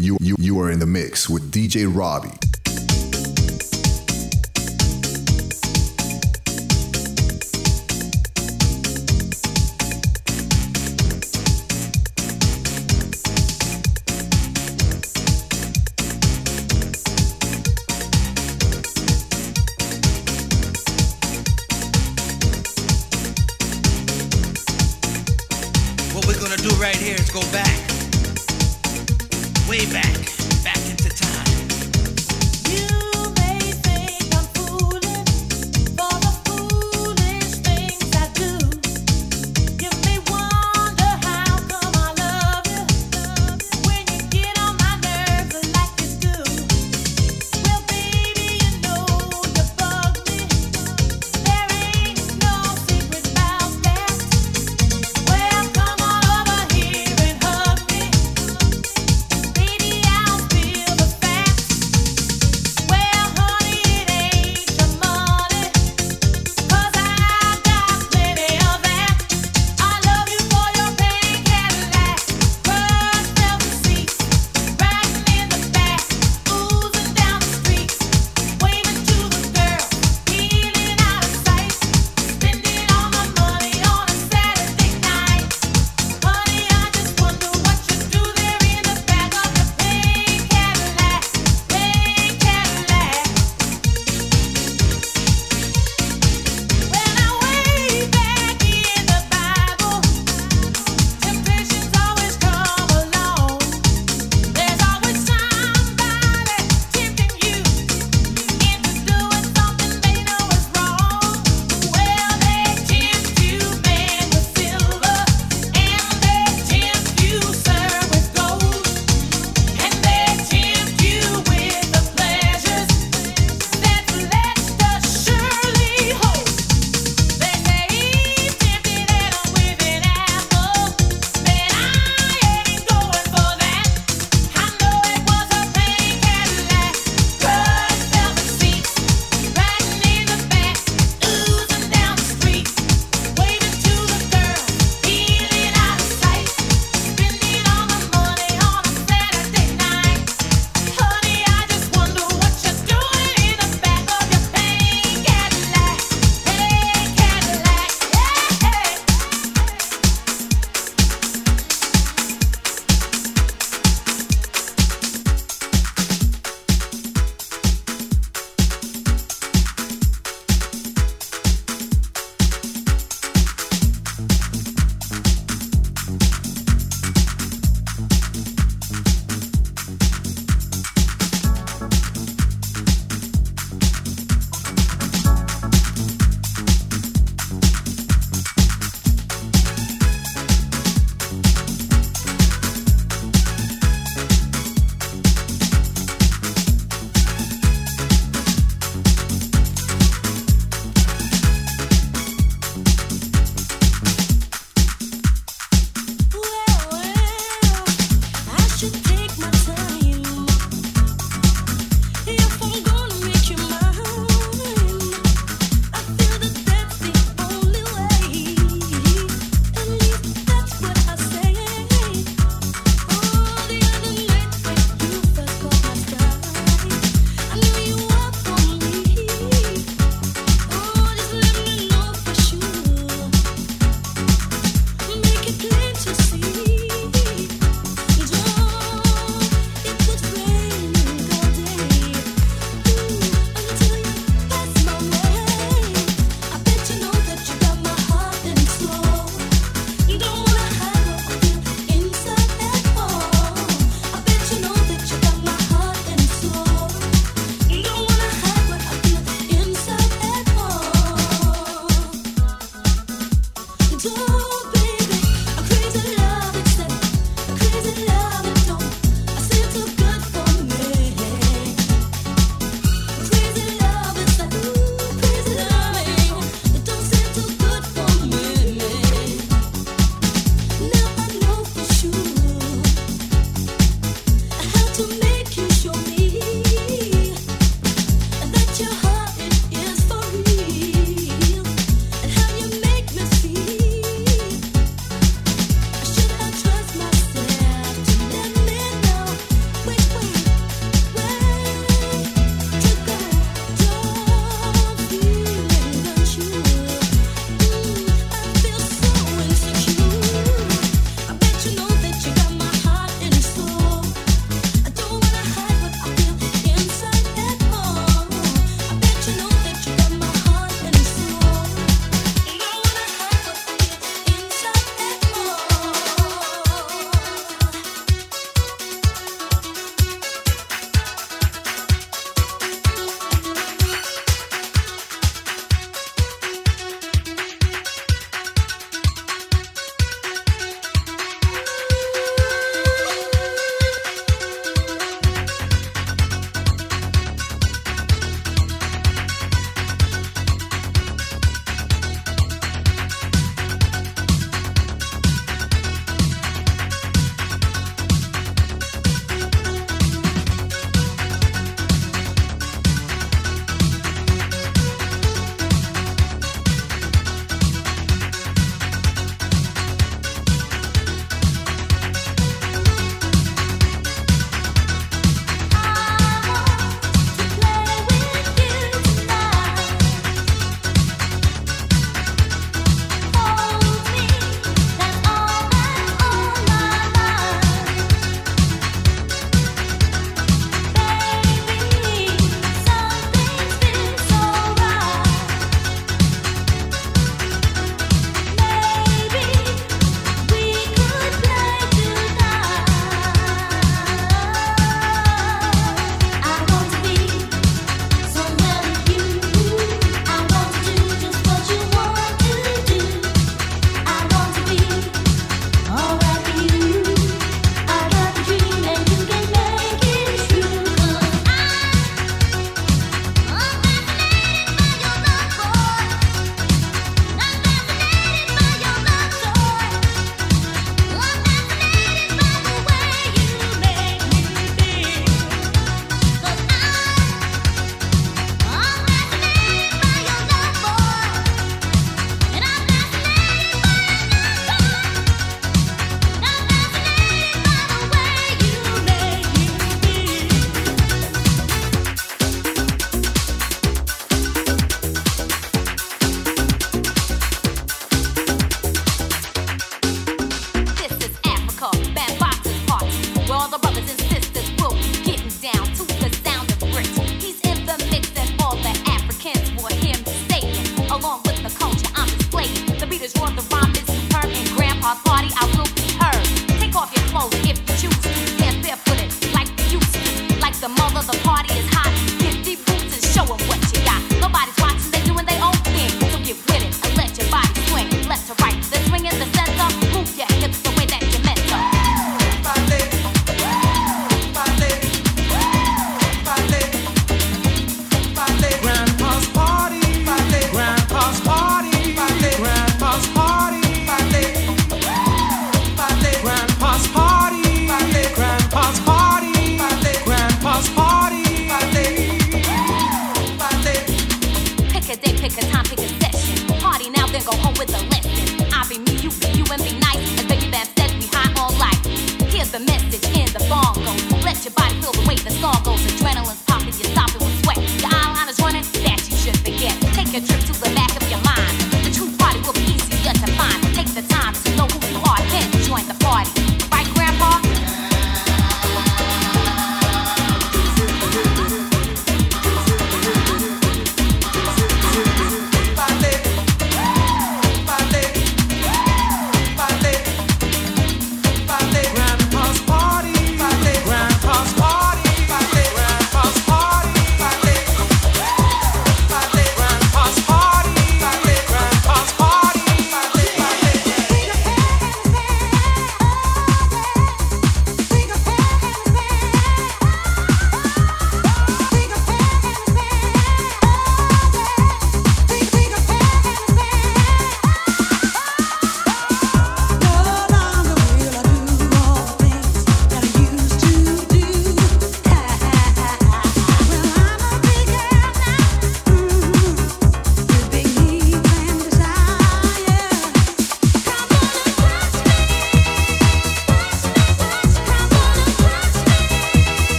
You, you, you are in the mix with DJ Robbie.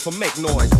for make noise.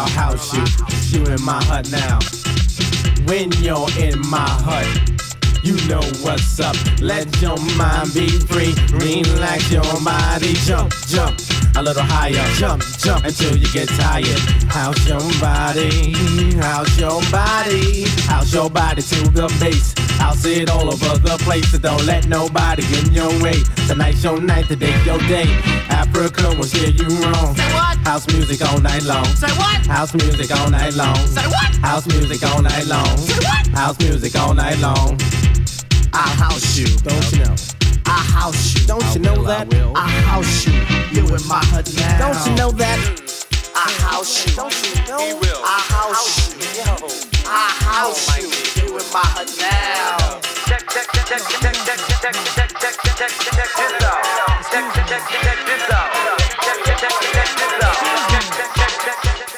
I'll house you. You in my hut now. When you're in my hut, you know what's up. Let your mind be free. Relax your body. Jump, jump. A little higher. Jump, jump until you get tired. House your body. House your body. House your body to the bass. House it all over the place. So don't let nobody get in your way. Tonight's your night, today's your day. Africa will steer you wrong. Say what? House music all night long. Say what? House music all night long. Say what? House music all night long. Say what? House music all night long. I'll house you, don't you know? I house you, don't you know that? I house you, you in my hut now. Don't you know that? I house you, don't you know? I house you, I house you, you in my hut now. Check, check, check, check, check, check, check, check, check, check, check, check this out. Check, check, check, check this out. Check, check, check, check this out. Check, check, check, check, check.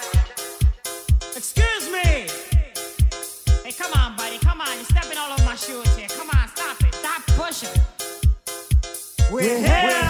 Excuse me. Hey, come on, buddy. Come on. You're stepping all over my shoes here. Come on, stop it. Stop pushing. We're here.